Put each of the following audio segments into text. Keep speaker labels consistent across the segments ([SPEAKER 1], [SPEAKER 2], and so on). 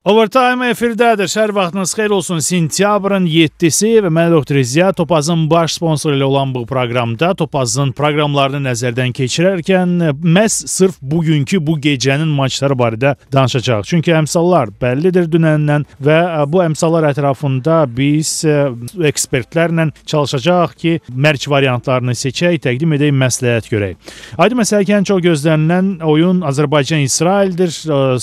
[SPEAKER 1] Overtime efirdədir. Şəhər vaxtınız xeyir olsun. Sentyabrın 7-si və mən Doktor İzya Topazın baş sponsoru ilə olan bu proqramda Topazın proqramlarını nəzərdən keçirərkən məhz sırf bugünkü bu gecənin maçları barədə danışacağıq. Çünki əmsallar bəllidir dünəndən və bu əmsallar ətrafında biz ekspertlərlə çalışacağıq ki, mərc variantlarını seçək, təqdim edək, məsləhət görək. Aydın məsələ ki, ən çox gözlənilən oyun Azərbaycan-İsraildir,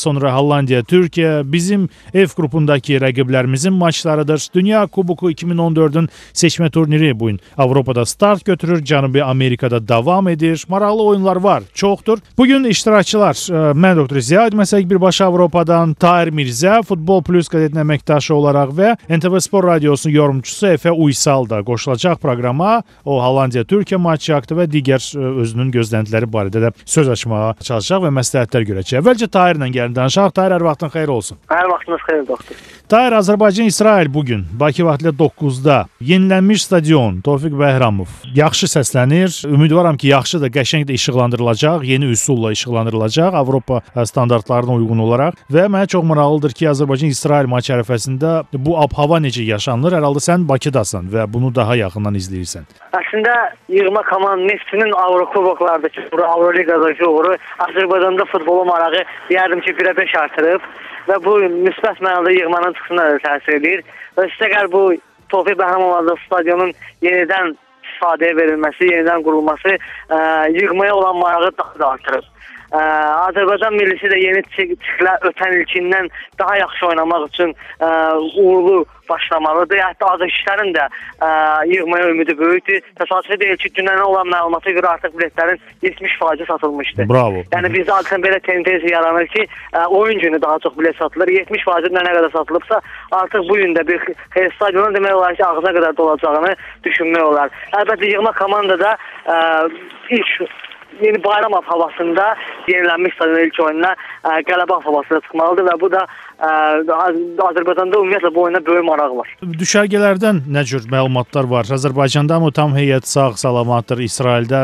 [SPEAKER 1] sonra Hollandiya-Türkiyə. Biz bizim F qrupundakı rəqiblərimizin maçlarıdır. Dünya Kuboku 2014-ün seçmə turniri bu gün Avropada start götürür, Cənubi Amerikada davam edir. Maraqlı oyunlar var, çoxdur. Bu gün iştirakçılar e, mən doktor Ziyad Məsəlik birbaşa Avropadan Tahir Mirzə, Futbol Plus qəzetinin əməkdaşı olaraq və NTV Spor Radiosunun yorumçusu Efe Uysal da qoşulacaq proqrama. O Hollandiya-Türkiyə maçı haqqında və digər e, özünün gözləntiləri barədə də söz açmağa çalışacaq və məsləhətlər görəcək. Əvvəlcə Tahirlə gəlin danışaq. Tahir hər vaxtın xeyir olsun.
[SPEAKER 2] Hər vaxtınız xeyir doktor.
[SPEAKER 1] Tahir Azərbaycan-İsrail bu gün Bakı vaxtilə 9-da yenilənmiş stadion Tofiq Bəhramov yaxşı səslənir. Ümidvaram ki, yaxşı da qəşəng də işıqlandırılacaq, yeni üsulla işıqlandırılacaq Avropa standartlarına uyğun olaraq və mənə çox maraqlıdır ki, Azərbaycan-İsrail maçı ərəfəsində bu ab-hava necə yaşanır? Hər halda sən Bakıdasan və bunu daha yaxından izləyirsən.
[SPEAKER 2] Əslində yığma komand Neftinin Avrokuboklardakı, Avroliqadakı uğuru Azərbaycanda futbolu marağı deyərdim ki, 1-ə 5 artırıb və bu müsbət mənada yığmanın çıxısına da təsir edir. Və üstəgəl bu Tofiq Bəhramovada stadionun yenidən istifadəyə verilməsi, yenidən qurulması ə, yığmaya olan marağı daha da artırır. Ə, Azərbaycan millisi də yeni ciklə ötən ilkindən daha yaxşı oynamaq üçün ə, uğurlu başlamalıdır. Hətta azərkeşlərin də ə, yığmaya ümidi böyükdür. Təsadüfi deyil ki, dünən olan məlumata görə artıq biletlərin 70% satılmışdı.
[SPEAKER 1] Bravo.
[SPEAKER 2] Yəni bizdə adətən belə tendensiya yaranır ki, ə, oyun günü daha çox bilet satılır. 70% nə qədər satılıbsa, artıq bu gün də bir stadionun demək olar ki, ağzına qədər dolacağını düşünmək olar. Əlbəttə yığma komandada ə, ilk yeni bayram havasında yenilənmiş stadion ilk oyununa ə, qələbə havasına çıxmalıdır və bu da ə, Azərbaycanda ümumiyyətlə bu oyuna böyük maraq var.
[SPEAKER 1] Düşərgələrdən nə cür məlumatlar var? Azərbaycanda mı tam heyət sağ salamatdır? İsraildə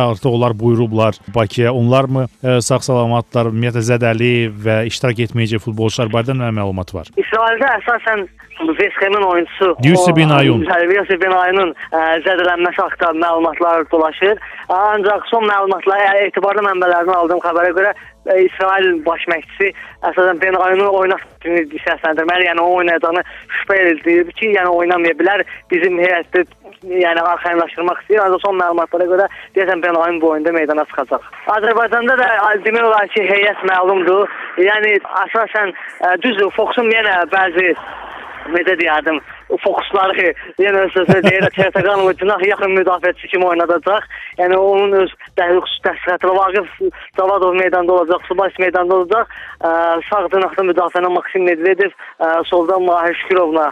[SPEAKER 1] artıq onlar buyurublar Bakıya. Onlar mı ə, sağ salamatlar? Ümumiyyətlə zədəli və iştirak etməyəcək futbolçular barədə nə məlumat var?
[SPEAKER 2] İsraildə əsasən West Ham'ın oyunçusu
[SPEAKER 1] Yusuf Binayun.
[SPEAKER 2] Yusuf Binayunun zədələnməsi haqqında məlumatlar dolaşır. Ancaq son məlumatlara etibarlı mənbələrdən aldığım xəbərə görə ə, İsrail baş məşqçisi əsasən Benayunu oynatdığını səsləndirməli, yəni o oynayacağını şübhə edir ki, yəni oynamaya bilər. Bizim heyətdə yəni arxayınlaşdırmaq istəyir. Ancaq son məlumatlara görə deyəsən Benayun bu oyunda meydana çıxacaq. Azərbaycanda da demək olar ki, heyət məlumdur. Yəni əsasən düzdür, Foxun yenə bəzi necə deyərdim, fokusları yenə sözə deyir, Çerteqanov cinah yaxın müdafiəçisi kimi oynadacaq. Yəni onun öz xüsusi təsərrüfatı Vaqif Davadov meydanda olacaq, Subas meydanda olacaq. Ə, sağ cinahda müdafiəyə Maksim Medvedev, ə, soldan Mahir Şükirovla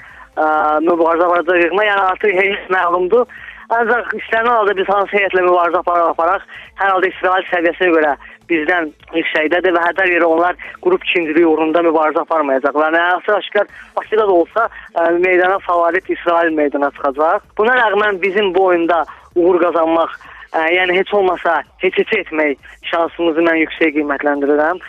[SPEAKER 2] mübarizə aparacaq. Yəni artıq heyət məlumdur. Ancaq istənilən halda biz hansı heyətlə mübarizə aparaq, hər halda İsrail səviyyəsinə görə bizdən yüksəkdədir və hər yerə onlar qrup ikinciliyi uğrunda mübarizə aparmayacaqlar. Yəni əsas aşkar Bakıda da olsa ə, meydana favorit İsrail meydana çıxacaq. Buna rəğmən bizim bu oyunda uğur qazanmaq yəni heç olmasa heç-heç etmək şansımızı mən yüksək qiymətləndirirəm.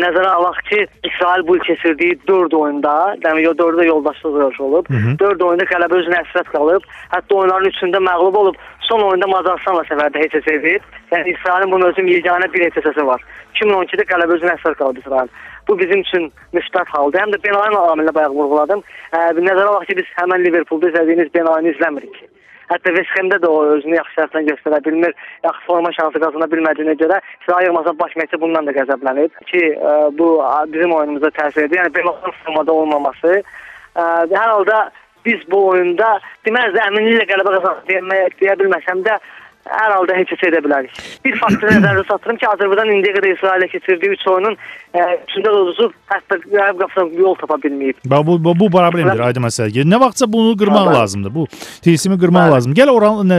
[SPEAKER 2] Nəzərə alaq ki, İsrail bu il keçirdiyi 4 oyunda, yəni 4-də yoldaşlıq yarışı olub. 4 oyunda qələbə özünə həsrət qalıb. Hətta oyunların üçündə məğlub olub. Son oyunda Macarıstanla səfərdə heç-heç edib. Yəni İsrailin bunun özü yeganə bir heç-heçəsi var. 2012-də qələbə özünə həsrət qalıb İsrail. Bu bizim üçün müsbət haldır. Həm də Benayin amilinə bayaq vurğuladım. Nəzərə alaq ki, biz həmən Liverpoolda izlədiyimiz Benayini izləmirik. Hətta West Ham-də də o özünü yaxşı şərtlə göstərə bilmir. Yaxşı forma şansı qazana bilmədiyinə görə Sıra yığmasa baş məşqçi bundan da qəzəblənib ki, ə, bu bizim oyunumuza təsir edir. Yəni belə formada olmaması. Ə, hər halda biz bu oyunda deməz də əminliklə qələbə qazanacağıq deyə bilməsəm də hər halda heç edə bilərik. Bir faktor nəzərdə satırım ki, Azərbaycan indiyə qədər İsrailə keçirdiyi 3 oyunun üçündə də uduzub, hətta qələb qapısına yol tapa bilməyib.
[SPEAKER 1] Bax bu bu, bu problemdir, aydın məsələdir. Nə vaxtsa bunu qırmaq Bəli. lazımdır. Bu tilsimi qırmaq Bəli. lazımdır. Gəl oran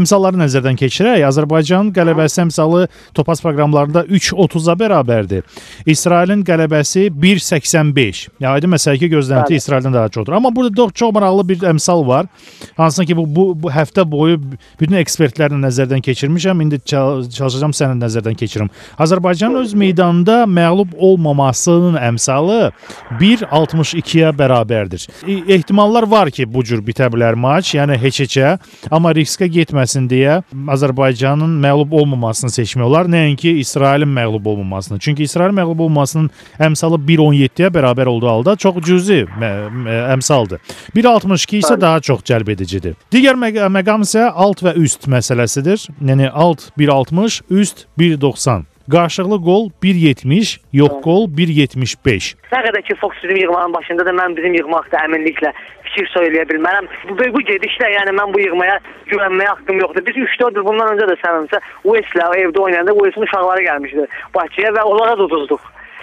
[SPEAKER 1] əmsalları nəzərdən keçirək. Azərbaycanın qələbəsi əmsalı Topaz proqramlarında 3.30-a bərabərdir. İsrailin qələbəsi 1.85. Yəni aydın məsələ ki, gözlənti İsraildən daha çoxdur. Amma burada çox maraqlı bir əmsal var. Hansına ki bu bu, bu həftə boyu bütün ekspertlərlə Rusiyanı nəzərdən keçirmişəm. İndi çalışacağam səni nəzərdən keçirim. Azərbaycan öz meydanında məğlub olmamasının əmsalı 1.62-yə bərabərdir. Ehtimallar var ki, bu cür bitə bilər maç, yəni heç-heçə, amma riskə getməsin deyə Azərbaycanın məğlub olmamasını seçmək olar, nəinki İsrailin məğlub olmamasını. Çünki İsrailin məğlub olmasının əmsalı 1.17-yə bərabər olduğu halda çox cüzi əmsaldır. 1.62 isə daha çox cəlb edicidir. Digər məqam isə alt və üst məsələsidir. Yəni alt 1.60, üst 1.90. Qarşılıqlı qol 1.70, yox qol 1.75.
[SPEAKER 2] Nə qədər ki Fox bizim yığmanın başında da mən bizim yığmaqda əminliklə fikir söyləyə bilmərəm. Bu, bu gedişlə yəni mən bu yığmaya güvənməyə haqqım yoxdur. Biz 3-4 il bundan öncə də sənəmsə Westlə evdə oynayanda Westin uşaqları gəlmişdi Bakıya və onlara da uduzduq.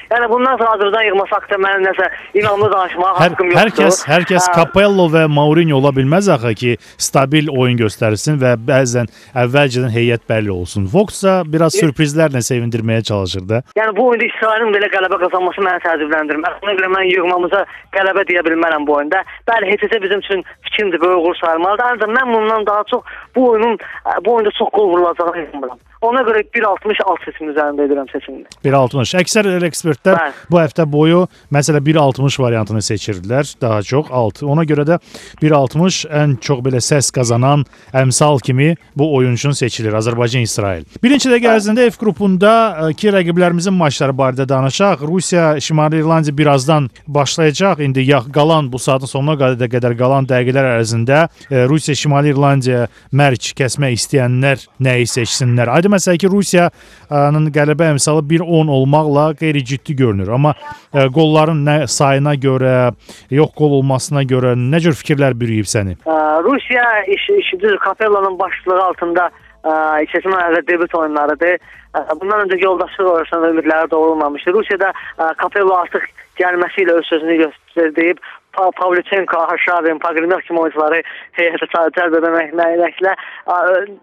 [SPEAKER 2] Yəni bundan sonra Azərbaycan yığması haqqında mənim nəsə inamlı danışmağa
[SPEAKER 1] hər,
[SPEAKER 2] haqqım yoxdur.
[SPEAKER 1] Hər kəs, hər kəs Capello və Mourinho ola bilməz axı ki, stabil oyun göstərsin və bəzən əvvəlcədən heyət bəlli olsun. Fox da biraz sürprizlərlə sevindirməyə çalışır da.
[SPEAKER 2] Yəni bu oyunda İsrailin belə qələbə qazanması məni təəccübləndirmir. Ona görə mən yığmamıza qələbə deyə bilmərəm bu oyunda. Bəli, heç də bizim üçün fikrimdir, böyük uğur sayılmalıdır. Ancaq mən bundan daha çox bu oyunun bu oyunda çox qol vurulacağını inanmıram. Ona görə 1.60 alt seçim üzərində edirəm seçimini.
[SPEAKER 1] 1.60. Əksər ekspertlər Bəli. bu həftə boyu məsələ 1.60 variantını seçirdilər, daha çox alt. Ona görə də 1.60 ən çox belə səs qazanan əmsal kimi bu oyunçunun seçilir Azərbaycan-İsrail. Birinci dəqiqə ərzində F qrupunda ki rəqiblərimizin maçları barədə danışaq. Rusiya Şimali İrlandiya birazdan başlayacaq. İndi ya qalan bu saatın sonuna qədər qədər qalan dəqiqələr ərzində Rusiya Şimali İrlandiya mərc kəsmək istəyənlər nəyi seçsinlər? Aydın məsələ ki, Rusiyanın qələbə əmsalı 1-10 olmaqla qeyri-ciddi görünür. Amma ə, qolların nə sayına görə, yox qol olmasına görə nə cür fikirlər bürüyüb səni?
[SPEAKER 2] Ə, Rusiya iş, işidir Kapellanın başçılığı altında keçən ayda debüt oyunlarıdır. Bundan öncəki yoldaşlıq oyunlarında ümidləri doğrulmamışdı. Rusiyada Kapello artıq gəlməsi ilə öz sözünü göstərib Pavlyuchenko, Haşavin, Paqrimov kimi oyuncuları heyətə cəlb etməklə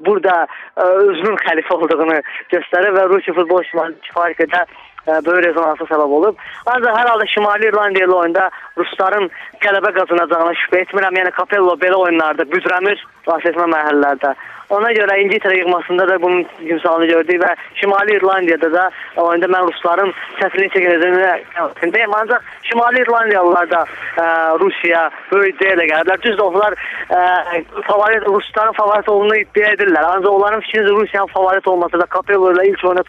[SPEAKER 2] burada özünün xəlifə olduğunu göstərir və Rusiya futbol kifayət böyük rezonansa səbəb olub. Ancaq hər halda Şimali İrlandiya ilə oyunda rusların qələbə qazanacağına şübhə etmirəm. Yəni Capello belə oyunlarda büdrəmir xilasetmə mərhələlərdə. Ona görə İngiltərə yığmasında da bunun timsalını gördük və Şimali İrlandiyada da oyunda mən rusların səsini çəkiləcəyini deyim. Ancaq Şimali İrlandiyalılar da ə, Rusiya böyük deyələ gəliblər. Düzdür onlar ə, favorit rusların favorit olduğunu iddia edirlər. Ancaq onların fikrincə Rusiyanın favorit olması və Capello ilə ilk oyuna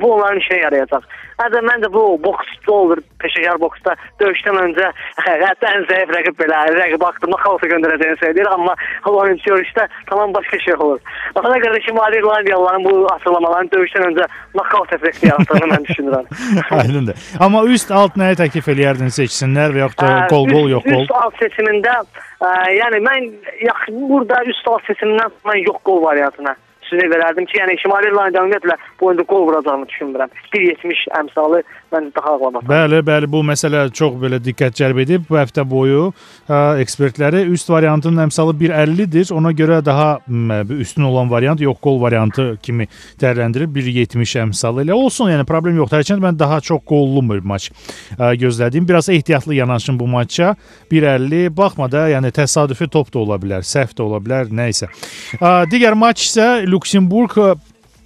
[SPEAKER 2] bu onların işinə yarayacaq. Hətta məncə bu boksda olur, peşəkar boksda döyüşdən öncə hətta ən zəif rəqib belə rəqib haqqında xalqa göndərəcəyini söyləyir, amma oyunçu görüşdə tamam başqa şey olur. Ona görə Şimali İrlandiyalıların bu açıqlamaların döyüşdən öncə nokaut effekti yaratdığını mən düşünürəm.
[SPEAKER 1] Aydındır. Amma üst alt nəyi təklif eləyərdin seçsinlər və yaxud da qol qol yox qol?
[SPEAKER 2] Üst alt seçimində ə, yəni mən yaxşı burada üst alt seçimindən mən yox qol variantına üstünlük verərdim ki, yəni Şimali İrlandiya ümumiyyətlə bu oyunda qol vuracağını düşünmürəm. 1.70 əmsalı mən daha ağlamaq.
[SPEAKER 1] Bəli, bəli, bu məsələ çox belə diqqət cəlb edib bu həftə boyu ə, ekspertləri üst variantının əmsalı 1.50-dir. Ona görə daha ə, üstün olan variant yox qol variantı kimi dəyərləndirir. 1.70 əmsalı ilə olsun, yəni problem yoxdur. Hərçənd mən daha çox qollu bir maç ə, gözlədim. Biraz ehtiyatlı yanaşın bu maça. 1.50 baxma da, yəni təsadüfi top da ola bilər, səhv də ola bilər, nə isə. Digər maç isə Lüksemburq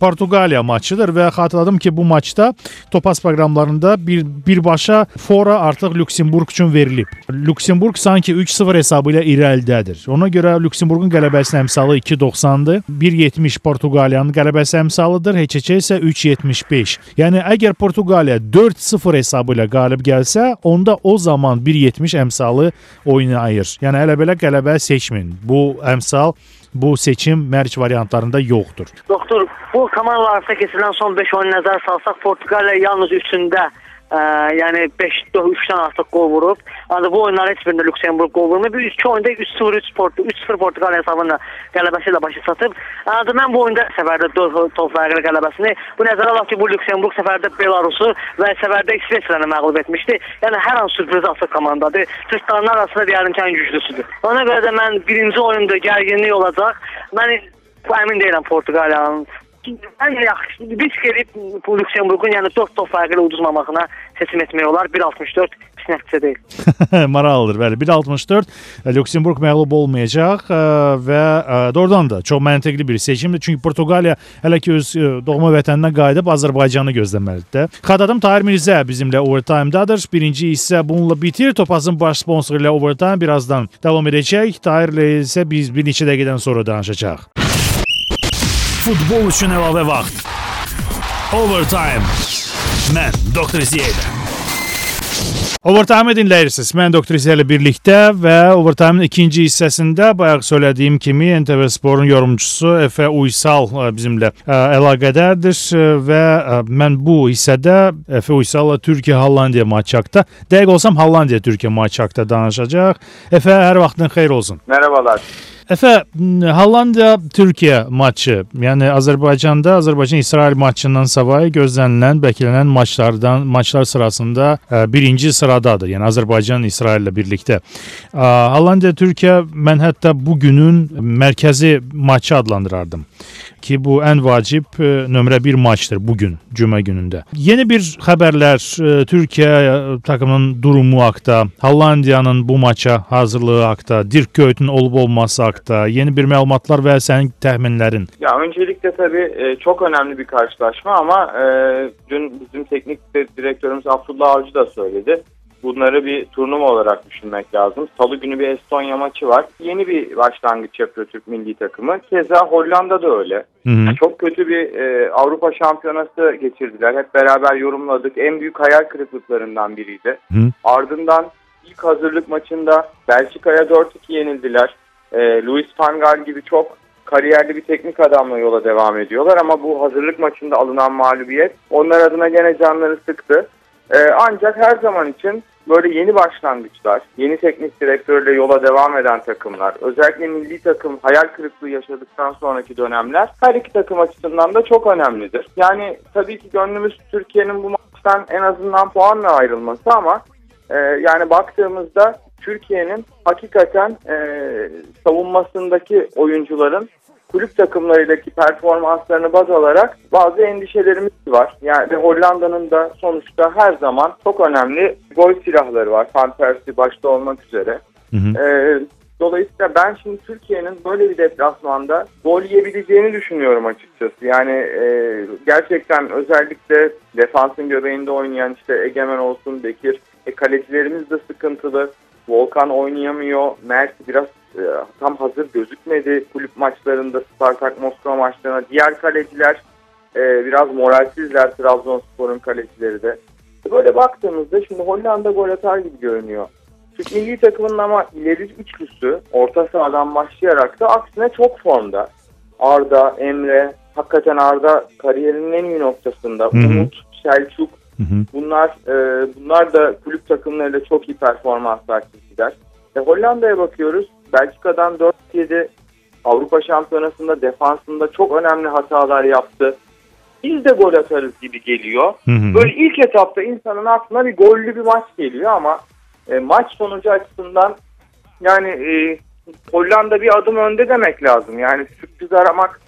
[SPEAKER 1] Portuqaliya maçıdır və xatırladım ki, bu maçda Topaz proqramlarında bir birbaşa fora artıq Lüksemburq üçün verilib. Lüksemburq sanki 3-0 hesabı ilə irəlidədir. Ona görə Lüksemburqun qələbəsinin əmsalı 2.90-dır. 1.70 Portuqaliyanın qələbəsi əmsalıdır. HÇC isə 3.75. Yəni əgər Portuqaliya 4-0 hesabı ilə qalib gəlsə, onda o zaman 1.70 əmsalı oynayır. Yəni elə belə qələbə seçmin. Bu əmsal bu seçim mərc variantlarında yoxdur.
[SPEAKER 2] Doktor, bu komandalar arasında keçirilən son 5 oyun nəzər salsaq, Portuqaliya yalnız 3-ündə Ə, yəni 5 3-dən artıq qol vurub. Ancaq bu oyunlar heç birində Lüksemburq qol vurmur. Bir 2 oyunda 3-0 3 Portu 3-0 Portuqaliya hesabında qələbəsi ilə başa çatıb. Ancaq mən bu oyunda səfərdə 4 top fərqli qələbəsini bu nəzərə alaq ki, bu Lüksemburq səfərdə Belarusu və səfərdə İsveçrəni məğlub etmişdi. Yəni hər an sürpriz açıq komandadır. Türkstanlar arasında deyərdim ki, ən güclüsüdür. Ona görə də mən birinci oyunda gərginlik olacaq. Mən əmin deyiləm Portuqaliyanın ən yaxşı edib bu Lüksemburqun yəni 4 top fərqi ilə uduzmamağına seçim etmək olar. 1.64 pis nəticə deyil.
[SPEAKER 1] Maraqlıdır. Bəli, 1.64 Lüksemburq məğlub olmayacaq ə, və ə, doğrudan da çox məntiqli bir seçimdir. Çünki Portuqaliya hələ ki öz doğma vətəninə qayıdıb Azərbaycanı gözləməlidir. Xadadım Tahir Mirzə bizimlə Overtime-dadır. Birinci hissə bununla bitir. Topazın baş sponsoru ilə Overtime birazdan davam edəcək. Tahirlə isə biz bir neçə dəqiqədən sonra danışacağıq. Futbol üçün əlavə vaxt. Overtime. Mən Doktor Ziyədə. Overtime dinləyirsiniz. Mən Doktor İsə ilə birlikdə və Overtime-ın ikinci hissəsində bayaq söylədiyim kimi NTV Sporun yorumçusu Efe Uysal bizimlə əlaqədərdir və mən bu hissədə Efe Uysalla Türkiyə-Hollandiya maçı haqqında, dəqiq olsam Hollandiya-Türkiyə maçı haqqında danışacaq. Efe, hər vaxtın xeyir olsun.
[SPEAKER 3] Merhabalar.
[SPEAKER 1] Efe, Hollandiya-Türkiyə maçı, yəni Azərbaycanda Azərbaycan-İsrail maçından savayı gözlənilən, bəklənən maçlardan maçlar sırasında ə, birinci sıradadır. Yəni Azərbaycan-İsrail ilə birlikdə. Ə, Hollandiya-Türkiyə mən hətta bu günün mərkəzi maçı adlandırardım ki, bu ən vacib ə, nömrə 1 maçdır bu gün, cümə günündə. Yeni bir xəbərlər ə, Türkiyə ə, takımının durumu haqqında, Hollandiyanın bu maça hazırlığı haqqında, Dirk Kuyt'un olub olması haqqında, yeni bir məlumatlar və sənin təxminlərin.
[SPEAKER 3] Ya öncelikle tabii e, çok önemli bir karşılaşma ama e, dün bizim teknik direktörümüz Abdullah Avcı da söyledi. Bunları bir turnuva olarak düşünmek lazım. Salı günü bir Estonya maçı var. Yeni bir başlangıç yapıyor Türk milli takımı. Keza Hollanda da öyle.
[SPEAKER 1] Hı -hı.
[SPEAKER 3] Çok kötü bir e, Avrupa şampiyonası geçirdiler. Hep beraber yorumladık. En büyük hayal kırıklıklarından biriydi.
[SPEAKER 1] Hı.
[SPEAKER 3] Ardından ilk hazırlık maçında Belçika'ya 4-2 yenildiler. E, Luis van Gaal gibi çok kariyerli bir teknik adamla yola devam ediyorlar ama bu hazırlık maçında alınan mağlubiyet onlar adına gene canları sıktı. E, ancak her zaman için böyle yeni başlangıçlar, yeni teknik direktörle yola devam eden takımlar, özellikle milli takım hayal kırıklığı yaşadıktan sonraki dönemler her iki takım açısından da çok önemlidir. Yani tabii ki gönlümüz Türkiye'nin bu maçtan en azından puanla ayrılması ama e, yani baktığımızda Türkiye'nin hakikaten e, savunmasındaki oyuncuların kulüp takımlarıyla,ki performanslarını baz alarak bazı endişelerimiz var. Yani Hollanda'nın da sonuçta her zaman çok önemli gol silahları var. Van Persie başta olmak üzere.
[SPEAKER 1] Hı hı.
[SPEAKER 3] Ee, dolayısıyla ben şimdi Türkiye'nin böyle bir deplasmanda gol yiyebileceğini düşünüyorum açıkçası. Yani e, gerçekten özellikle defansın göbeğinde oynayan işte Egemen olsun, Bekir, e, kalecilerimiz de sıkıntılı. Volkan oynayamıyor. Mert biraz e, tam hazır gözükmedi kulüp maçlarında Spartak Moskova maçlarına. Diğer kaleciler e, biraz moralsizler Trabzonspor'un kalecileri de. Böyle baktığımızda şimdi Hollanda gol atar gibi görünüyor. Türk milli takımının ama ileri üçlüsü orta sahadan başlayarak da aksine çok formda. Arda, Emre, hakikaten Arda kariyerinin en iyi noktasında.
[SPEAKER 1] Hı hı.
[SPEAKER 3] Umut, Selçuk
[SPEAKER 1] Hı hı.
[SPEAKER 3] bunlar e, bunlar da kulüp takımlarıyla çok iyi performanslar çizdiler. E, Hollanda'ya bakıyoruz. Belçika'dan 4-7 Avrupa Şampiyonası'nda defansında çok önemli hatalar yaptı. Biz de gol atarız gibi geliyor.
[SPEAKER 1] Hı hı.
[SPEAKER 3] Böyle ilk etapta insanın aklına bir gollü bir maç geliyor ama e, maç sonucu açısından yani e, Hollanda bir adım önde demek lazım. Yani sürpriz aramak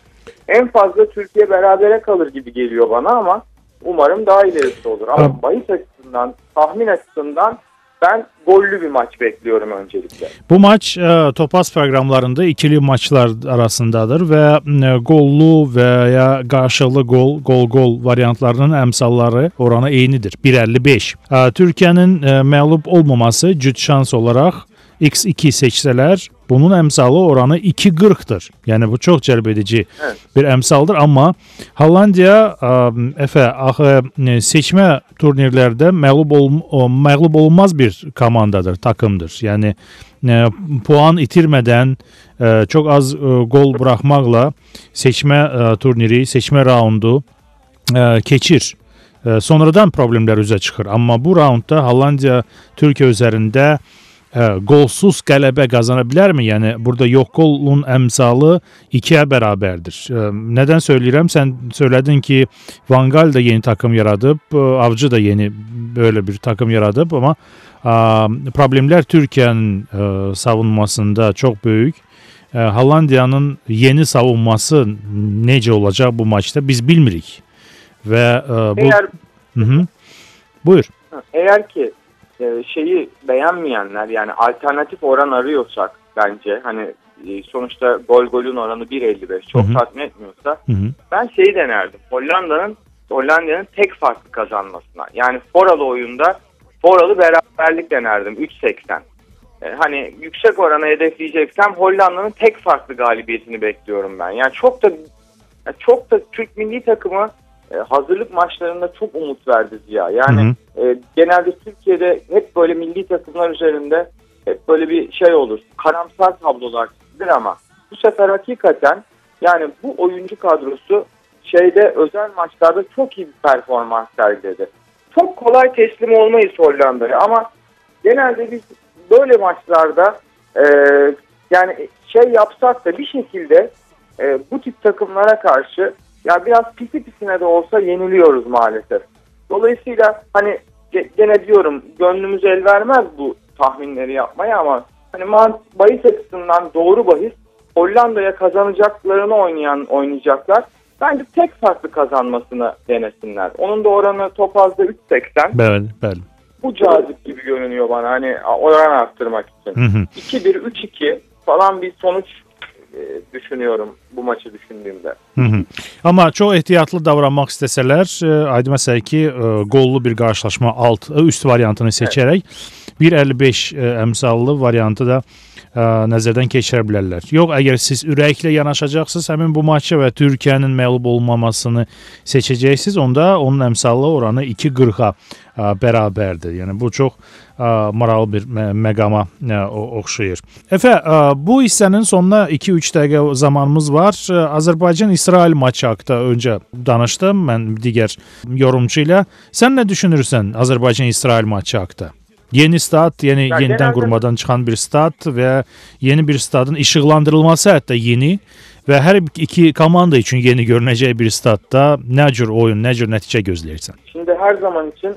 [SPEAKER 3] en fazla Türkiye berabere kalır gibi geliyor bana ama umarım daha ilerisi olur. Ama
[SPEAKER 1] Ha.
[SPEAKER 3] bahis açısından, tahmin açısından ben gollü bir maç bekliyorum öncelikle.
[SPEAKER 1] Bu maç ə, Topaz proqramlarında ikili maçlar arasındadır və ə, qollu və ya qarşılıqlı qol, qol-qol variantlarının əmsalları oranı eynidir. 1.55. Ə, Türkiyənin ə, məğlub olmaması cüt şans olaraq X2 seçsələr bunun əmsalı oranı 2.40-dır. Yəni bu çox cəlb edici
[SPEAKER 3] Evet.
[SPEAKER 1] bir əmsaldır, amma Hollandiya ə, Əfə axı ə, seçmə turnirlərdə məğlub ol, məğlub olunmaz bir komandadır, takımdır. Yəni ə, puan itirmədən ə, çox az ə, qol buraxmaqla seçmə ə, turniri, seçmə raundu ə, keçir. Sonradan problemlər üzə çıxır. Amma bu raundda Hollandiya Türkiyə üzərində ə, qolsuz qələbə qazana bilərmi? Yəni burada yox qolun əmsalı 2-yə bərabərdir. Ə, Nədən söyləyirəm? Sən söylədin ki, Van Gaal da yeni takım yaradıb, ə, Avcı da yeni böyle bir takım yaradıb, amma ə, problemlər Türkiyənin ə, savunmasında çox böyük e, Hollandiyanın yeni savunması necə olacaq bu maçda biz bilmirik. Və e, bu
[SPEAKER 3] Eğer
[SPEAKER 1] Hı -hı. Buyur.
[SPEAKER 3] eğer ki e, şeyi beğenmeyenler yani alternatif oran arıyorsak bence hani e, sonuçta gol golün oranı 1.55 çok
[SPEAKER 1] Hı hı.
[SPEAKER 3] tatmin etmiyorsa
[SPEAKER 1] Hı -hı.
[SPEAKER 3] ben şeyi denerdim. Hollanda'nın Hollanda'nın tek farklı kazanmasına. Yani foralı oyunda foralı beraberlik denerdim 3.80. E, hani yüksek oranı hedefleyeceksem Hollanda'nın tek farklı galibiyetini bekliyorum ben. Yani çok da çok da Türk milli takımı e, hazırlık maçlarında çok umut verdi Ziya. Yani
[SPEAKER 1] Hı
[SPEAKER 3] e, genelde Türkiye'de hep böyle milli takımlar üzerinde hep böyle bir şey olur. Karamsar tablolar çizilir ama bu sefer hakikaten yani bu oyuncu kadrosu şeyde özel maçlarda çok iyi bir performans sergiledi. Çok kolay teslim olmayız Hollanda'ya ama genelde biz böyle maçlarda e, yani şey yapsak da bir şekilde e, bu tip takımlara karşı ya biraz pisi pisine de olsa yeniliyoruz maalesef. Dolayısıyla hani ge- gene diyorum gönlümüz el vermez bu tahminleri yapmaya ama hani bahis açısından doğru bahis Hollanda'ya kazanacaklarını oynayan oynayacaklar. Bence tek farklı kazanmasını denesinler. Onun da oranı topazda 3.80.
[SPEAKER 1] Bəli, bəli.
[SPEAKER 3] Bu cazip gibi görünüyor bana hani oran arttırmak için.
[SPEAKER 1] Hı -hı.
[SPEAKER 3] 2-1, 3-2 falan bir sonuç e, düşünüyorum bu maçı düşündüğümde.
[SPEAKER 1] Hı -hı. Amma çox ehtiyatlı davranmaq istəsələr, e, aydın məsələ ki, e, qollu bir qarşılaşma alt e, üst variantını seçərək 1.55 e, əmsallı variantı da e, nəzərdən keçirə bilərlər. Yox, əgər siz ürəklə yanaşacaqsınız həmin bu maçı və Türkiyənin məğlub olmamasını seçəcəksiniz, onda onun əmsallı oranı 2.40-a e, bərabərdir. Yəni bu çox e, maraqlı bir mə- məqama o- oxşayır. Əfə, e, bu hissənin sonuna 2-3 dəqiqə zamanımız var. E, Azərbaycan-İsrail maçı haqqında öncə danışdım mən digər yorumçu ilə. Sən nə düşünürsən Azərbaycan-İsrail maçı haqqında? Yeni stad, yəni
[SPEAKER 3] Ya
[SPEAKER 1] yenidən
[SPEAKER 3] genelde-
[SPEAKER 1] qurmadan çıxan bir stad və yeni bir stadın işıqlandırılması hətta yeni və hər iki komanda üçün yeni görünəcək bir stadda nə cür oyun, nə cür nəticə gözləyirsən?
[SPEAKER 3] Şimdi her zaman için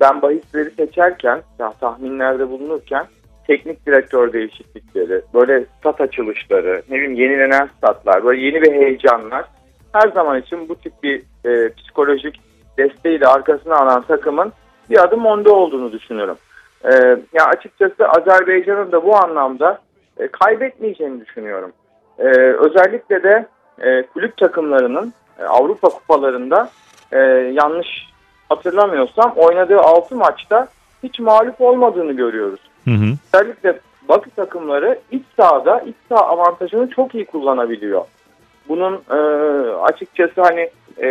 [SPEAKER 3] ben bahisleri seçerken, ya tahminlerde bulunurken teknik direktör değişiklikleri, böyle stat açılışları, ne bileyim yenilenen statlar, böyle yeni bir heyecanlar her zaman için bu tip bir e, psikolojik desteğiyle arkasına alan takımın bir adım önde olduğunu düşünüyorum. E, ya açıkçası Azerbaycan'ın da bu anlamda e, kaybetmeyeceğini düşünüyorum. E, özellikle de e, kulüp takımlarının e, Avrupa kupalarında e, yanlış hatırlamıyorsam oynadığı 6 maçta hiç mağlup olmadığını görüyoruz.
[SPEAKER 1] Hı -hı.
[SPEAKER 3] Özellikle Batı takımları iç sahada iç saha avantajını çok iyi kullanabiliyor. Bunun e, açıkçası hani e,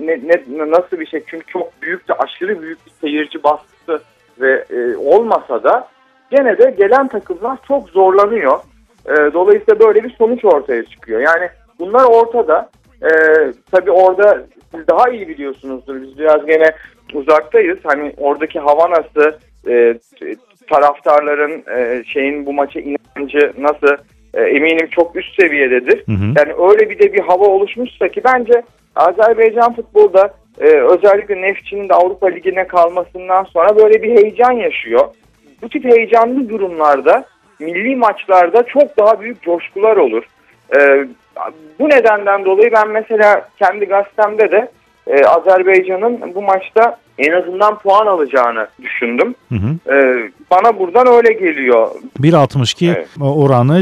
[SPEAKER 3] ne, ne, nasıl bir şey çünkü çok büyük de aşırı büyük bir seyirci baskısı ve e, olmasa da gene de gelen takımlar çok zorlanıyor. E, dolayısıyla böyle bir sonuç ortaya çıkıyor. Yani bunlar ortada. E, tabii orada siz daha iyi biliyorsunuzdur. Biz biraz gene uzaktayız. Hani oradaki hava nasıl, e, taraftarların e, şeyin bu maça inancı nasıl e, eminim çok üst seviyededir.
[SPEAKER 1] Hı hı.
[SPEAKER 3] Yani öyle bir de bir hava oluşmuşsa ki bence Azerbaycan futbolda e, özellikle Nefçi'nin de Avrupa Ligi'ne kalmasından sonra böyle bir heyecan yaşıyor. Bu tip heyecanlı durumlarda milli maçlarda çok daha büyük coşkular olur. E, bu nedenden dolayı ben mesela kendi gazetemde de e, Azerbaycan'ın bu maçta en azından puan alacağını düşündüm.
[SPEAKER 1] Hı -hı.
[SPEAKER 3] E, bana buradan öyle geliyor.
[SPEAKER 1] 1.62
[SPEAKER 3] Evet.
[SPEAKER 1] oranı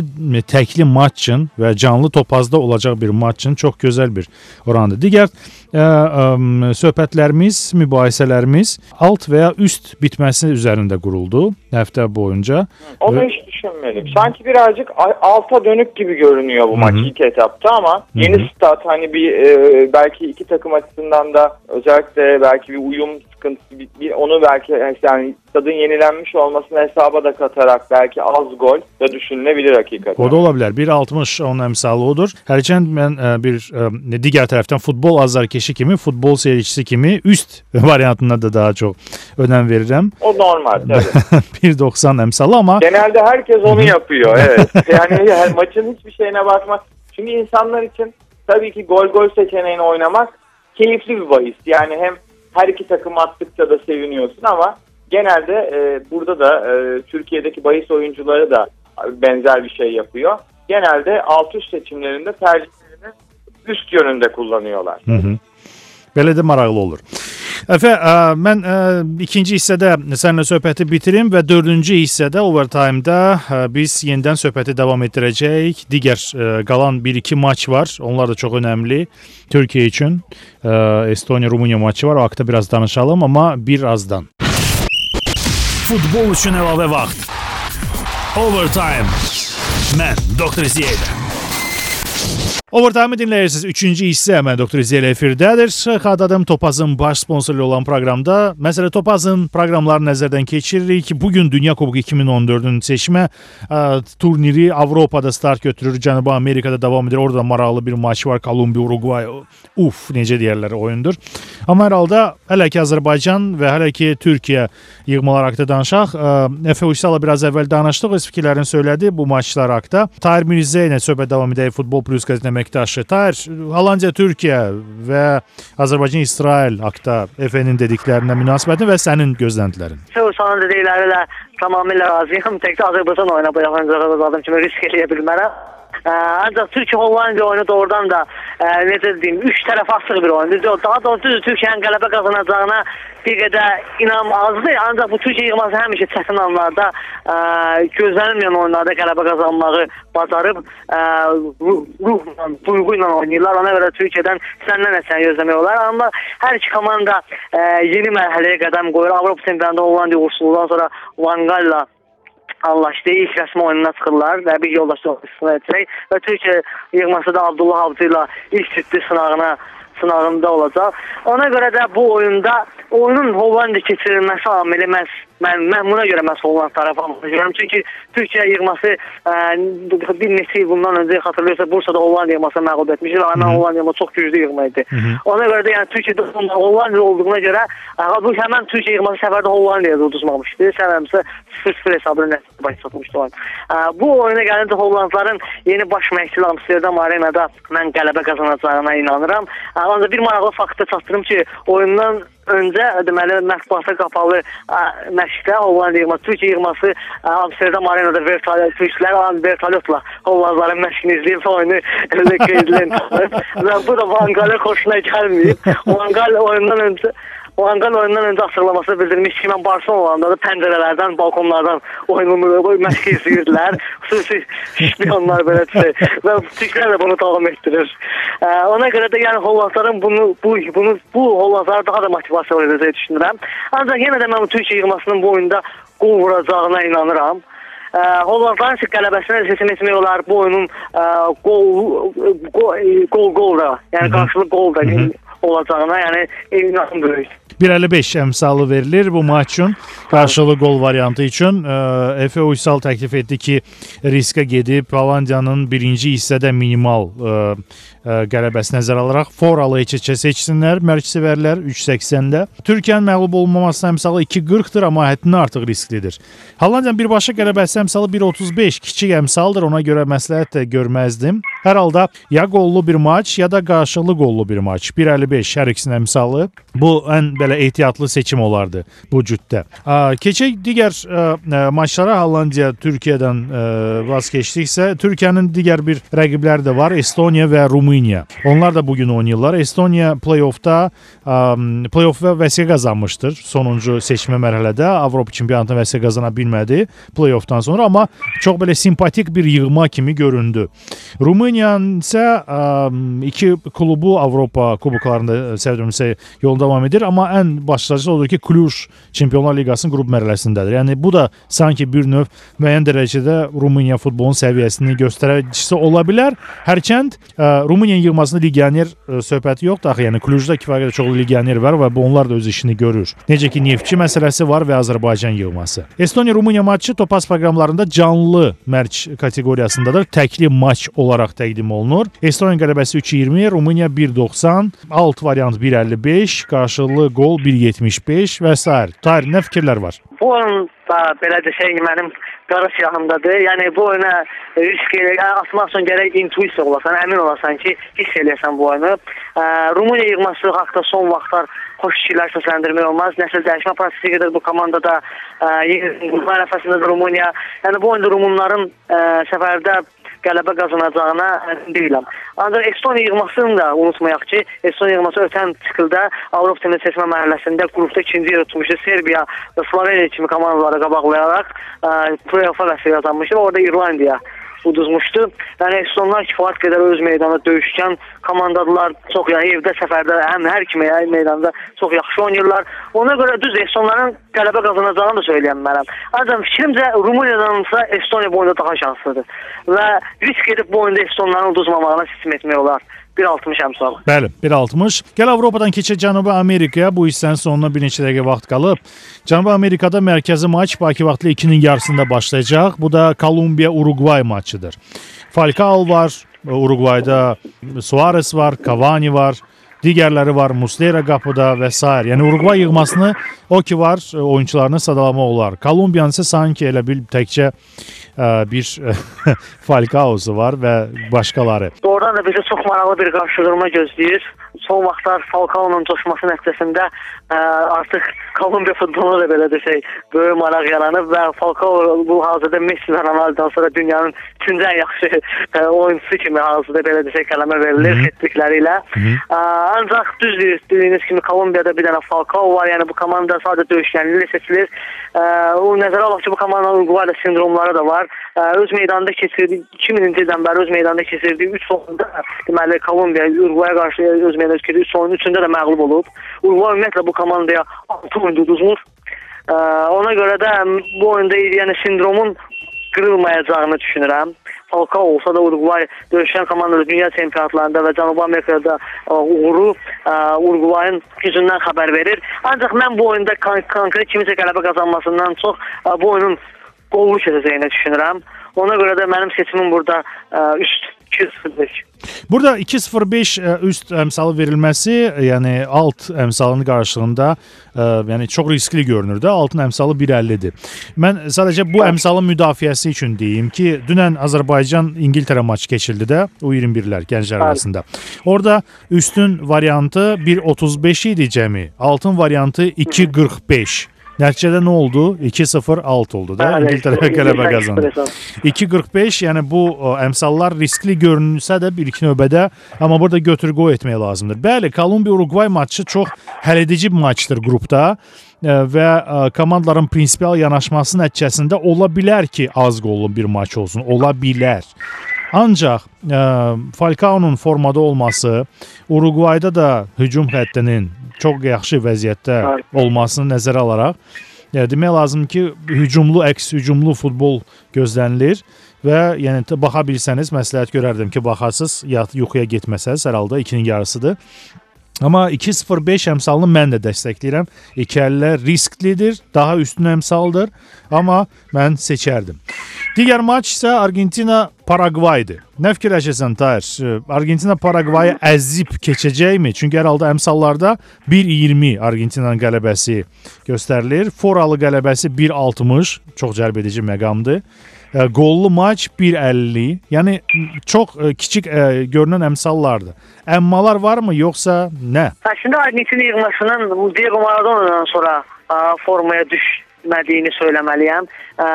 [SPEAKER 1] təkli maç üçün və canlı topazda olacaq bir maç üçün çox gözəl bir orandır. Digər ə, ə, söhbətlərimiz, mübahisələrimiz alt və ya üst bitməsi üzərində quruldu həftə boyunca.
[SPEAKER 3] Onu
[SPEAKER 1] Ve-
[SPEAKER 3] hiç düşünmedim. Sanki birazcık alta dönük gibi görünüyor bu
[SPEAKER 1] Hı
[SPEAKER 3] maç ilk etapta ama yeni
[SPEAKER 1] hı.
[SPEAKER 3] stat hani bir e, belki iki takım açısından da özellikle belki bir uyum sıkıntısı bir, bir- onu belki yani stadın yenilenmiş olmasını hesaba da katarak belki az gol da düşünülebilir hakikaten.
[SPEAKER 1] O da ola bilər. 1.60 onun əmsalı odur. Hərçənd mən ə, bir ə, digər tərəfdən futbol azarkeşi kimi, futbol seyircisi kimi üst variantına da daha çox önəm verirəm.
[SPEAKER 3] O normal tabii.
[SPEAKER 1] 1.90 əmsalı amma
[SPEAKER 3] Genelde herkes onu yapıyor evet. Yani, yani maçın hiçbir şeyine bakmak. Çünkü insanlar için tabii ki gol gol seçeneğini oynamak keyifli bir bahis. Yani hem her iki takım attıkça da seviniyorsun ama genelde e, burada da e, Türkiye'deki bahis oyuncuları da benzer bir şey yapıyor. Genelde alt üst seçimlerinde tercihlerini üst yönünde kullanıyorlar.
[SPEAKER 1] Hı hı. Belə də maraqlı olur. Əfə, ə, mən ə, ikinci hissədə səninlə söhbəti bitirim və dördüncü hissədə overtime-da ə, biz yenidən söhbəti davam etdirəcəyik. Digər ə, qalan 1-2 maç var. Onlar da çox önəmli Türkiyə üçün. Estoniya-Rumıniya maçı var. O haqqda biraz danışalım, amma birazdan. Futbol üçün əlavə vaxt. Overtime. Mən Dr. Ziyədə. Overtime dinləyirsiniz. Üçüncü hissə mən Doktor İzəl efirdədir. Xatırladım Topazın baş sponsoru olan proqramda məsələ Topazın proqramlarını nəzərdən keçiririk. Bu gün Dünya Kuboku 2014-ün seçmə ə, turniri Avropada start götürür. Cənubi Amerikada davam edir. Orada maraqlı bir maç var. Kolumbiya, Uruguay. Uf, necə deyirlər oyundur. Amma hər halda hələ ki Azərbaycan və hələ ki Türkiyə yığmalar haqqında danışaq. Efe Uysala biraz əvvəl danışdıq, öz fikirlərini söylədi bu maçlar haqqında. Tahir Mirzə ilə söhbət davam edək Futbol Plus qəzetində əməkdaşı. Tahir, Hollandiya, Türkiyə və Azərbaycan, İsrail haqqında Efe-nin dediklərinə münasibətin və sənin gözləntilərin.
[SPEAKER 2] Sənin dediklərinə tamamilə razıyam. Təkcə Azərbaycan oyuna bu yaxın adam kimi risk eləyə bilmərəm. Ə, ancaq Türkiyə Hollandiya oyunu doğrudan da ə, necə deyim, üç tərəf asılı bir oyundur. Daha doğrusu Türkiyənin qələbə qazanacağına bir qədər inam azdır. Ancaq bu Türkiyə yığması həmişə çətin anlarda ə, gözlənilməyən oyunlarda qələbə qazanmağı bacarıb ə, ruhla, duyğu ilə oynayırlar. Ona görə Türkiyədən səndən əsən gözləmək olar. Amma hər iki komanda ə, yeni mərhələyə qədəm qoyur. Avropa çempionatında Hollandiya uğursuzluqdan sonra Van Gaal anlaşdı. İlk rəsmi oyununa çıxırlar və bir yoldaşlıq edəcək və Türkiyə yığması da Abdullah Avcı ilə ilk ciddi sınağına sınağında olacaq. Ona görə də bu oyunda oyunun Hollandiya keçirilməsi amili məhz mən mən buna görə məhz Holland tərəfi almışam. Çünki Türkiyə yığması ə, bir neçə il bundan öncə xatırlayırsa Bursada Hollandiya yığmasını məğlub etmişdi və həmin Hollandiya yığması çox güclü yığma idi. Hı -hı. Ona görə də yəni Türkiyədə Hollandiya olduğuna görə ə, bu həmin Türkiyə yığması səfərdə Hollandiyada uduzmamışdı. Səbəbsə 0-0 hesablı nəticə baş çatmışdı oyun. Ə, bu oyuna gəlincə Hollandların yeni baş məşqçisi Amsterdam Arenada mən qələbə qazanacağına inanıram. Ancaq bir maraqlı faktı çatdırım ki, oyundan öncə deməli mətbuata qapalı məşqdə Hollandiya yığması, Türkiyə yığması Amsterdam Arenada vertolyot turistlər vertolyotla Hollandların məşqini izləyib oyunu elə qeydlən. Və bu da Van Gaal xoşuna gəlməyib. Van Gaal oyundan öncə Vanqan oyundan öncə açıqlaması bildirmiş ki, mən Barselonada da pəncərələrdən, balkonlardan oyunumu məşq izləyirdilər. Xüsusi şpionlar belə şey. Və Türklər də bunu davam etdirir. Ə, ona görə də yəni Hollandların bunu bu bunu bu Hollandlara daha da motivasiya verəcəyi düşünürəm. Ancaq yenə də mən Türkiyə yığmasının bu oyunda qol vuracağına inanıram. Ə, Hollandların qələbəsinə seçim etmək olar bu oyunun ə, gol gol gol gol da, yəni qarşılıq gol da olacağına yəni inanım böyük.
[SPEAKER 1] 1.55 əmsalı verilir bu maç üçün. Qarşılı gol variantı üçün Efe Uysal təklif etdi ki, riskə gedib Hollandiyanın birinci hissədə minimal ə, ə, qələbəsi nəzərə alaraq foralı heç-heçə seçsinlər, mərkəzivərlər 3.80-də. Türkiyənin məğlub olmaması əmsalı 2.40-dır, amma həddindən artıq risklidir. Hollandiyanın birbaşa qələbəsi əmsalı 1.35, kiçik əmsaldır, ona görə məsləhət də görməzdim. Hər halda ya qollu bir maç, ya da qarşılı qollu bir maç. 1.55 hər ikisinin əmsalı. Bu ən belə ehtiyatlı seçim olardı bu cütdə. Keçək digər maçlara Hollandiya Türkiyədən vaz keçdiksə, Türkiyənin digər bir rəqibləri də var, Estoniya və Rumıniya. Onlar da bu gün oynayırlar. Estoniya play-offda play-off və vəsiqə qazanmışdır. Sonuncu seçmə mərhələdə Avropa çempionatına vəsiqə qazana bilmədi play-offdan sonra, amma çox belə simpatik bir yığma kimi göründü. Rumıniyanın isə iki klubu Avropa kuboklarında səhvdirəmsə yolda davam edir, amma ən başlıcası odur ki, Cluj Çempionlar Liqasının qrup mərhələsindədir. Yəni bu da sanki bir növ müəyyən dərəcədə Rumıniya futbolun səviyyəsini göstəricisi ola bilər. Hərçənd ə, Rumıniya yığmasında legioner ə, söhbəti yoxdur axı. Yəni Clujda kifayət qədər çoxlu legioner var və bu onlar da öz işini görür. Necə ki Neftçi məsələsi var və Azərbaycan yığması. Estoniya Rumıniya maçı Topaz proqramlarında canlı mərc kateqoriyasındadır. Təkli maç olaraq təqdim olunur. Estoniya qələbəsi 3.20, Rumıniya 1.90, alt variant 1.55, qarşılıqlı qol 1.75 və s. Tahir, nə fikirlər var?
[SPEAKER 2] Bu oyun da belə desək mənim qara siyahımdadır. Yəni bu oyuna risk yəni, atmaq üçün gərək intuisiya olasan, əmin olasan ki, hiss eləyəsən bu oyunu. Ə, Rumıniya yığması haqqında son vaxtlar xoş fikirlər səsləndirmək olmaz. Nəsil dəyişmə prosesi gedir bu komandada. Yeni nəfəsində Rumıniya. Yəni bu oyunda Rumunların ə, səfərdə qələbə qazanacağına deyiləm. Ancaq Estoniya yığmasını da unutmayaq ki, Estoniya yığması ötən sikldə Avropa Çempionat seçmə mərhələsində qrupda ikinci yer tutmuşdu. Serbiya və Sloveniya kimi komandaları qabaqlayaraq play-offa vəsələ qazanmışdı. Orada İrlandiya uduzmuşdu. Yəni Estonlar kifayət qədər öz meydanında döyüşkən komandadılar. Çox yəni evdə, səfərdə həm hər kimi yəni, meydanda çox yaxşı oynayırlar. Ona görə düz Estonların qələbə qazanacağını da söyləyə bilmərəm. Ancaq fikrimcə Rumıniyadansa Estoniya bu oyunda daha şanslıdır və risk edib bu oyunda Estonların uduzmamağına sistem etmək olar. 1.60 əmsal.
[SPEAKER 1] Bəli, 1.60. Gəl Avropadan keçək Cənubi Amerikaya. Bu hissənin sonuna bir neçə dəqiqə vaxt qalıb. Cənubi Amerikada mərkəzi maç Bakı vaxtı 2-nin yarısında başlayacaq. Bu da Kolumbiya-Urugvay maçıdır. Falcao var, Urugvayda Suarez var, Cavani var. Digərləri var, Muslera qapıda və s. Yəni Urugvay yığmasını o ki var, oyunçularını sadalamaq olar. Kolumbiyanın isə sanki elə bil təkcə ə, bir Falcao'su var və başqaları.
[SPEAKER 2] Doğrudan da bizi çox maraqlı bir qarşıdurma gözləyir. Son vaxtlar Falcao'nun coşması nəticəsində ə, artıq Kolumbiya futboluna da belə desək, böyük maraq yaranıb və Falcao bu hazırda Messi və Ronaldo'dan sonra dünyanın üçüncü ən yaxşı ə, oyunçusu kimi hazırda belə desək qələmə verilir xəttikləri ilə. Ə, ancaq düz dediyiniz kimi Kolumbiyada bir dənə Falcao var. Yəni bu komanda sadəcə döyüşkənliyi ilə seçilir. Ə, o nəzərə alaq ki, bu komandanın Uruguayla sindromları da var. Ə, öz meydanda keçirdiyi 2000-ci ildən bəri öz meydanda keçirdiyi 3 oyunda deməli Kolumbiya Uruguaya qarşı öz meydanda keçirdiyi 3 oyunun üçündə də məğlub olub. Uruguay ümumiyyətlə bu komandaya 6 oyunda uduzmur. Ə, ona görə də bu oyunda yəni sindromun qırılmayacağını düşünürəm. Falcao olsa da Uruguay döyüşən komandada dünya çempionatlarında və Cənubi Amerikada ə, uğuru ə, Uruguayın gücündən xəbər verir. Ancaq mən bu oyunda kon konkret kimisə qələbə qazanmasından çox ə, bu oyunun qollu keçəcəyini düşünürəm. Ona görə də mənim seçimim burada ə, üst 2-0-5.
[SPEAKER 1] Burada 2-0-5 üst əmsalı verilməsi, yəni alt əmsalının qarşılığında ə, yəni çox riskli görünür də. Altın əmsalı 1.50-dir. Mən sadəcə bu əmsalın müdafiəsi üçün deyim ki, dünən Azərbaycan İngiltərə maçı keçildi də U21-lər gənclər arasında. Orada üstün variantı 1.35 idi cəmi. Altın variantı 2.45. Nəticədə nə oldu? 2-0 alt oldu da. İngiltərə qələbə qazandı. 2-45, yəni bu o, əmsallar riskli görünsə də bir iki növbədə, amma burada götür-qoy etmək lazımdır. Bəli, Kolumbiya-Urugvay matçı çox həlledici bir matçdır qrupda e, və ə, komandaların prinsipial yanaşması nəticəsində ola bilər ki, az qollu bir maç olsun. Ola bilər. Ancaq ə, Falcao'nun formada olması, Uruguayda da hücum xəttinin çox yaxşı vəziyyətdə olmasını nəzərə alaraq, yəni demək lazım ki, hücumlu, əks hücumlu futbol gözlənilir və yəni baxa bilsəniz məsləhət görərdim ki, baxasız, ya yuxuya getməsəz, hər halda 2-nin yarısıdır. Amma 2-0-5 əmsalını mən də dəstəkləyirəm. İki əllər risklidir, daha üstün əmsaldır, amma mən seçərdim. Digər maç isə Argentina Paragvaydır. Nə fikirləşirsən Tahir? Argentina Paragvayı əzib keçəcəkmi? Çünki hər halda əmsallarda 1.20 Argentinanın qələbəsi göstərilir. Foralı qələbəsi 1.60, çox cəlb edici məqamdır. Ə, qollu maç 1.50. Yəni çox ə, kiçik ə, görünən əmsallardır. Əmmalar varmı yoxsa nə?
[SPEAKER 2] Əslində Argentina yığmasının Diego Maradona'dan sonra ə, formaya düşmədiyini söyləməliyəm. Ə,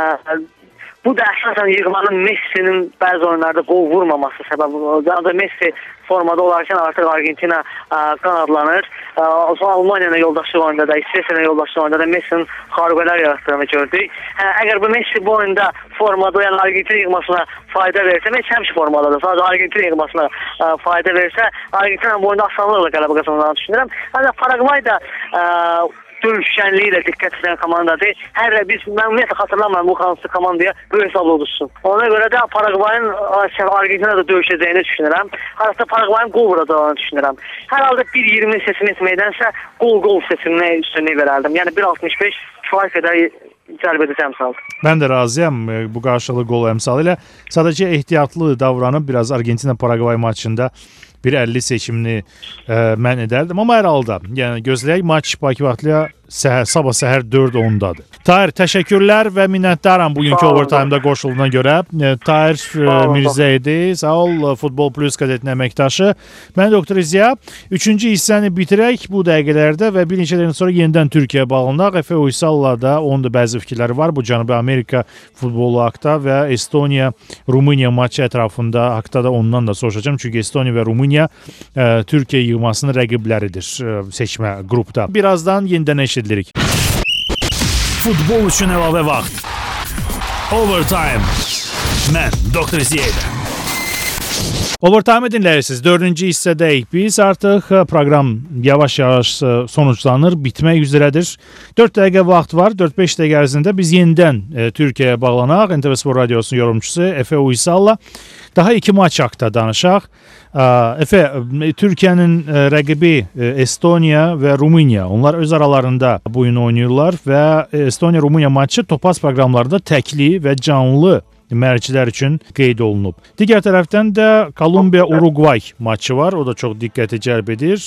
[SPEAKER 2] Bu da əsasən yığmanın Messinin bəzi oyunlarda qol vurmaması səbəbi oldu. Ancaq Messi formada olarkən artıq Argentina ə, qanadlanır. Ə, Almaniya ilə yoldaşlıq oyunda da, İsveçrə ilə yoldaşlıq oyunda da Messinin xariqələr yaratdığını gördük. Hə, əgər bu Messi bu oyunda formada yəni Argentina yığmasına fayda versə, Messi həmişə formadadır. Sadəcə Argentina yığmasına ə, fayda versə, Argentina bu oyunda asanlıqla qələbə qazanacağını düşünürəm. Ancaq Paragvay da ə, döyüşkənliyi ilə diqqət edən komandadır. Hər biz mən ümumiyyətlə xatırlamıram bu hansı komandaya böyük hesabla uduzsun. Ona görə də Paragvayın Argentinada döyüşəcəyini düşünürəm. Harasa Paragvayın qol vuracağını düşünürəm. Hər halda 1.20 seçim etməkdənsə qol-qol seçiminə üstünlük verərdim. Yəni 1.65 kifayət qədər cəlb edici əmsal.
[SPEAKER 1] Mən də razıyam e, bu qarşılıqlı qol əmsalı ilə. Sadəcə ehtiyatlı davranıb biraz Argentina Paragvay maçında 1.50 seçimini ə, mən edərdim. Amma hər halda, yəni gözləyək maç Bakı vaxtlıya səhər sabah səhər 4:10-dadır. Tahir, təşəkkürlər və minnətdaram bugünkü overtime-da qoşulduğuna görə. E, Tahir e. Mirzə idi. Sağ ol Futbol Plus qəzetinin əməkdaşı. Mən doktor Ziya. 3-cü hissəni bitirək bu dəqiqələrdə və bir neçə dəqiqə sonra yenidən Türkiyəyə bağlanaq. Efe Uysalla da onun da bəzi fikirləri var bu Cənubi Amerika futbolu haqqında və Estoniya Rumıniya maçı ətrafında haqqında da ondan da soruşacağam. Çünki Estoniya və Rumıniya e, Türkiyə yığmasının rəqibləridir e, seçmə qrupda. Birazdan yenidən eşidilik. Futbol üçün əlavə vaxt. Overtime. Mən Doktor Ziya. Overtime dinləyirsiniz. 4-cü hissədəyik. Biz artıq e, proqram yavaş-yavaş e, sonuçlanır, bitmək üzrədir. 4 dəqiqə vaxt var. 4-5 dəqiqə ərzində biz yenidən e, Türkiyəyə bağlanaq. NTV Spor Radiosunun yorumçusu Efe Uysalla daha iki maç haqqında danışaq. E, Efe, e, Türkiyənin e, rəqibi e, Estoniya və Rumıniya. Onlar öz aralarında bu oyunu oynayırlar və Estoniya-Rumıniya maçı Topaz proqramlarında təkli və canlı mərcilər üçün qeyd olunub. Digər tərəfdən də Kolumbiya-Uruqvay maçı var. O da çox diqqəti cəlb edir.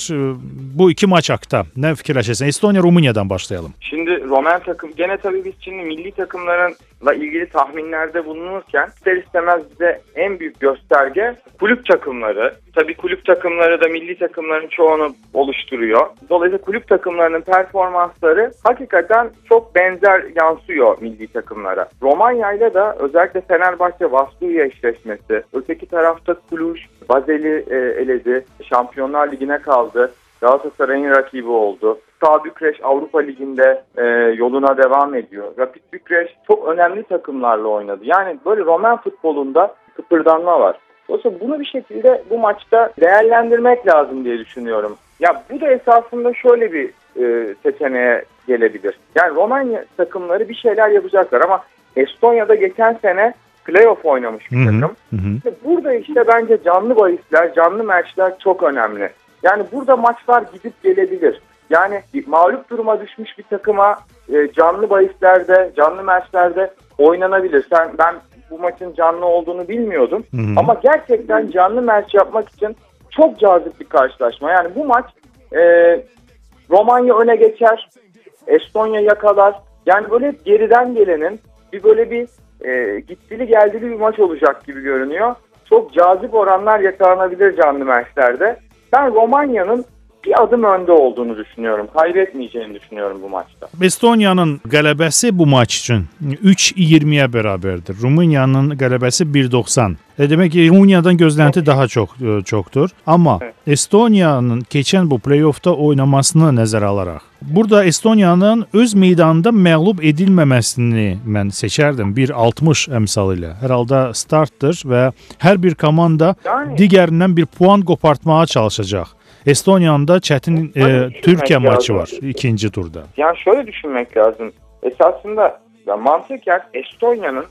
[SPEAKER 1] Bu iki maç haqqında nə fikirləşirsən? Estoniya-Rumıniyadan başlayalım.
[SPEAKER 3] Şimdi Roman takım gene tabii biz şimdi milli takımlarla ilgili tahminlerde bulunurken ister istemez bize en büyük gösterge kulüp takımları. Tabii kulüp takımları da milli takımların çoğunu oluşturuyor. Dolayısıyla kulüp takımlarının performansları hakikaten çok benzer yansıyor milli takımlara. Romanya'yla da özellikle Fenerbahçe Vastuya eşleşmesi, öteki tarafta Cluj, Bazel'i e, eledi, Şampiyonlar Ligi'ne kaldı. Galatasaray'ın rakibi oldu. Sağ Bükreş Avrupa Ligi'nde e, yoluna devam ediyor. Rapid Bükreş çok önemli takımlarla oynadı. Yani böyle Roman futbolunda kıpırdanma var. Dolayısıyla bunu bir şekilde bu maçta değerlendirmek lazım diye düşünüyorum. Ya bu da esasında şöyle bir e, seçeneğe gelebilir. Yani Romanya takımları bir şeyler yapacaklar ama Estonya'da geçen sene playoff oynamış bir takım.
[SPEAKER 1] hı hı.
[SPEAKER 3] İşte burada işte bence canlı bahisler, canlı maçlar çok önemli. Yani burada maçlar gidip gelebilir. Yani mağlup duruma düşmüş bir takıma e, canlı bahislerde, canlı maçlarda oynanabilir. Sen ben bu maçın canlı olduğunu bilmiyordum.
[SPEAKER 1] Hı hı.
[SPEAKER 3] Ama gerçekten canlı maç yapmak için çok cazip bir karşılaşma. Yani bu maç e, Romanya öne geçer, Estonya yakalar. Yani böyle geriden gelenin bir böyle bir e, gittili geldili bir maç olacak gibi görünüyor. Çok cazip oranlar yakalanabilir canlı maçlarda. Ben Romanya'nın bir adım önde olduğunu düşünüyorum. Kaybetmeyeceğini düşünüyorum bu maçta.
[SPEAKER 1] Estoniyanın qələbəsi bu maç üçün 3.20-yə bərabərdir. Rumıniyanın qələbəsi 1.90. E, demək ki, Rumıniyadan gözlənti daha çox e, çoxdur. Amma
[SPEAKER 3] Evet.
[SPEAKER 1] Estoniyanın keçən bu play-offda oynamasını nəzərə alaraq, burada Estoniyanın öz meydanında məğlub edilməməsini mən seçərdim 1.60 əmsalı ilə. Hər halda startdır və hər bir komanda
[SPEAKER 3] Yani
[SPEAKER 1] digərindən bir puan qopartmağa çalışacaq. Estoniyanın da çətin e, Türkiyə maçı
[SPEAKER 3] lazım.
[SPEAKER 1] var ikinci turda.
[SPEAKER 3] Yani şöyle düşünmek lazım. Esasında ya mantıken Estonya'nın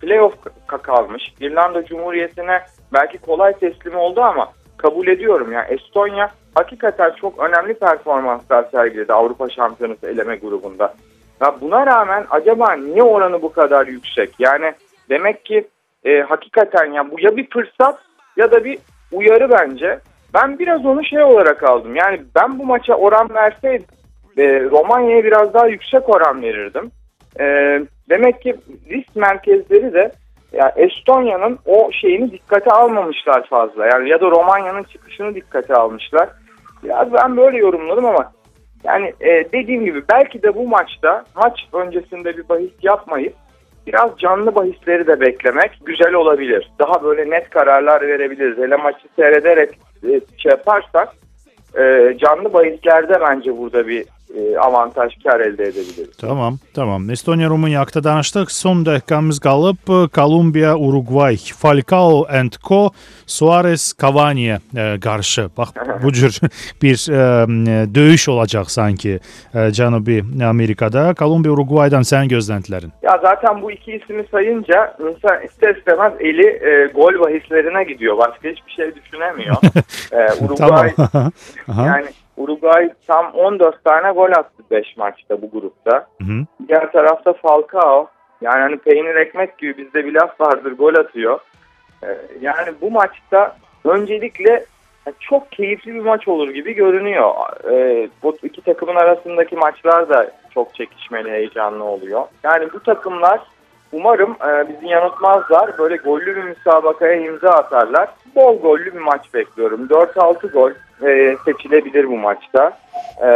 [SPEAKER 3] playoff ka- kalmış. İrlanda Cumhuriyeti'ne belki kolay teslim oldu ama kabul ediyorum. Yani Estonya hakikaten çok önemli performanslar sergiledi Avrupa Şampiyonası eleme grubunda. Ya buna rağmen acaba niye oranı bu kadar yüksek? Yani demek ki e, hakikaten ya bu ya bir fırsat ya da bir uyarı bence. Ben biraz onu şey olarak aldım. Yani ben bu maça oran verseydim e, Romanya'ya biraz daha yüksek oran verirdim. E, demek ki risk merkezleri de ya Estonya'nın o şeyini dikkate almamışlar fazla. Yani ya da Romanya'nın çıkışını dikkate almışlar. Biraz ben böyle yorumladım ama yani e, dediğim gibi belki de bu maçta maç öncesinde bir bahis yapmayıp biraz canlı bahisleri de beklemek güzel olabilir. Daha böyle net kararlar verebiliriz. Hele maçı seyrederek şey yaparsak e, canlı bahislerde bence burada bir avantaj kar elde edebiliriz.
[SPEAKER 1] Tamam, tamam. Haqqında danışdıq. Son dəqiqəmiz qalıb. Kolumbiya, Uruqvay, Falcao and Co, Suarez, Cavani-yə e, qarşı. Bax bu cür bir e, döyüş olacaq sanki e, Cənubi Amerikada. Kolumbiya, Uruqvaydan sənin gözləntilərin.
[SPEAKER 3] Ya zaten bu iki ismi sayınca insan ister istemez eli e, gol bahislerine gidiyor. Başka hiçbir şey düşünemiyor. e, Uruguay yani Uruguay tam 14 tane gol attı 5 maçta bu grupta.
[SPEAKER 1] Hı -hı.
[SPEAKER 3] Diğer tarafta Falcao. Yani hani peynir ekmek gibi bizde bir laf vardır gol atıyor. Ee, yani bu maçta öncelikle çok keyifli bir maç olur gibi görünüyor. E, bu iki takımın arasındaki maçlar da çok çekişmeli, heyecanlı oluyor. Yani bu takımlar umarım e, bizi yanıltmazlar. Böyle gollü bir müsabakaya imza atarlar. Bol gollü bir maç bekliyorum. 4-6 gol e, seçilebilir bu maçta. E,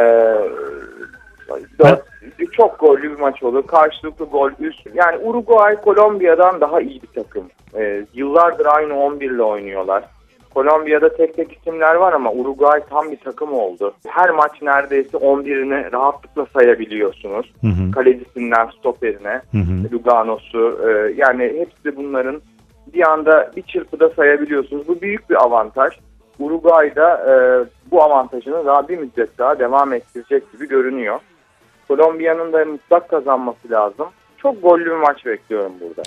[SPEAKER 3] 4, çok gollü bir maç olur. Karşılıklı gol üst. Yani Uruguay Kolombiya'dan daha iyi bir takım. E, yıllardır aynı 11 ile oynuyorlar. Kolombiya'da tek tek isimler var ama Uruguay tam bir takım oldu. Her maç neredeyse 11'ini rahatlıkla sayabiliyorsunuz.
[SPEAKER 1] Hı hı.
[SPEAKER 3] Kalecisinden stoperine,
[SPEAKER 1] Hı hı.
[SPEAKER 3] Lugano'su e, yani hepsi bunların bir anda bir çırpıda sayabiliyorsunuz. Bu büyük bir avantaj. Uruguay'da e, bu avantajını daha bir müddet daha devam ettirecek gibi görünüyor. Kolombiya'nın da mutlak kazanması lazım. Çok gollü bir maç bekliyorum burada.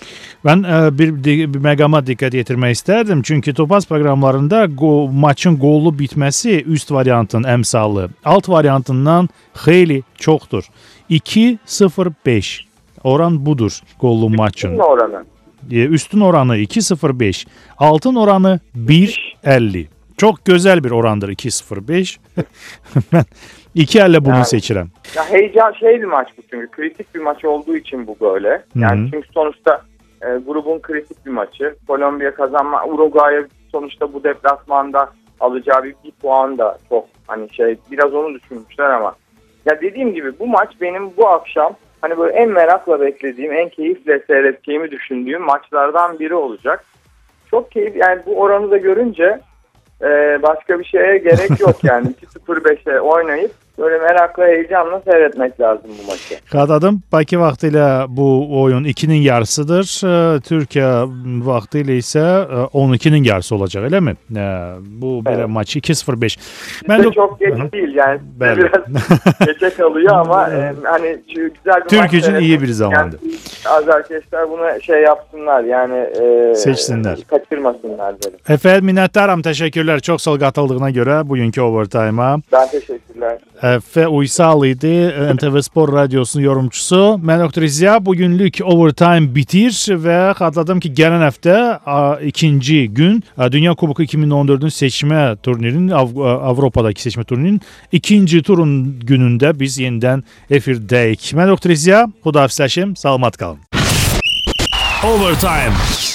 [SPEAKER 1] Ben e, bir, bir megama dikkat getirmek isterdim. Çünkü Topaz programlarında go, maçın gollu bitmesi üst varyantın emsalı. Alt varyantından hayli çoktur. 2-0-5. Oran budur gollu maçın.
[SPEAKER 3] Kimin oranı?
[SPEAKER 1] E, Üstün oranı 2.05. Altın oranı 1.50. Çok güzel bir orandır 2.05. ben 2.50 bunu
[SPEAKER 3] Yani.
[SPEAKER 1] seçirəm.
[SPEAKER 3] Ya heyecan şey bir maç bu çünkü kritik bir maç olduğu için bu böyle. Yani
[SPEAKER 1] Hı hı.
[SPEAKER 3] çünkü sonuçta e, grubun kritik bir maçı. Kolombiya kazanma Uruguay'a sonuçta bu deplasmanda alacağı bir, bir puan da çok hani şey biraz onu düşünmüşler ama ya dediğim gibi bu maç benim bu akşam hani böyle en merakla beklediğim, en keyifle seyredeceğimi düşündüğüm maçlardan biri olacak. Çok keyif yani bu oranı da görünce e, başka bir şeye gerek yok yani. 2-0-5'e oynayıp böyle merakla heyecanla seyretmek lazım bu maçı.
[SPEAKER 1] Xatladım. Bakı vaxtı ilə bu oyun 2-nin yarısıdır. E, Türkiyə vaxtı ilə isə e, 12-nin yarısı olacaq, eləmi? E, Bu belə
[SPEAKER 3] Evet.
[SPEAKER 1] maç 2-0-5.
[SPEAKER 3] Bizde
[SPEAKER 1] de-
[SPEAKER 3] çok geç
[SPEAKER 1] Hı
[SPEAKER 3] değil yani
[SPEAKER 1] Bəli.
[SPEAKER 3] biraz geçe kalıyor ama e, hani güzel bir
[SPEAKER 1] Türk
[SPEAKER 3] seyretmek
[SPEAKER 1] iyi bir zamandır.
[SPEAKER 3] isteyen Az arkadaşlar bunu şey yapsınlar yani e,
[SPEAKER 1] Seçsinler.
[SPEAKER 3] Kaçırmasınlar derim.
[SPEAKER 1] Əfəd minnətdaram, təşəkkürlər. Çox sağ ol qatıldığına görə bugünkü overtime-a.
[SPEAKER 3] Ben teşekkürler.
[SPEAKER 1] Əfə Uysal idi, NTV Spor Radiosunun yorumçusu. Mən Öktür İzya. Bugünlük overtime bitir və xatırladım ki, gələn həftə ikinci gün Dünya Kuboku 2014-ün seçmə turnirinin Av- Avropadakı seçmə turnirinin ikinci turun günündə biz yenidən efirdəyik. Mən Öktür İzya. Xudahafizləşim. Salamat qalın. Overtime.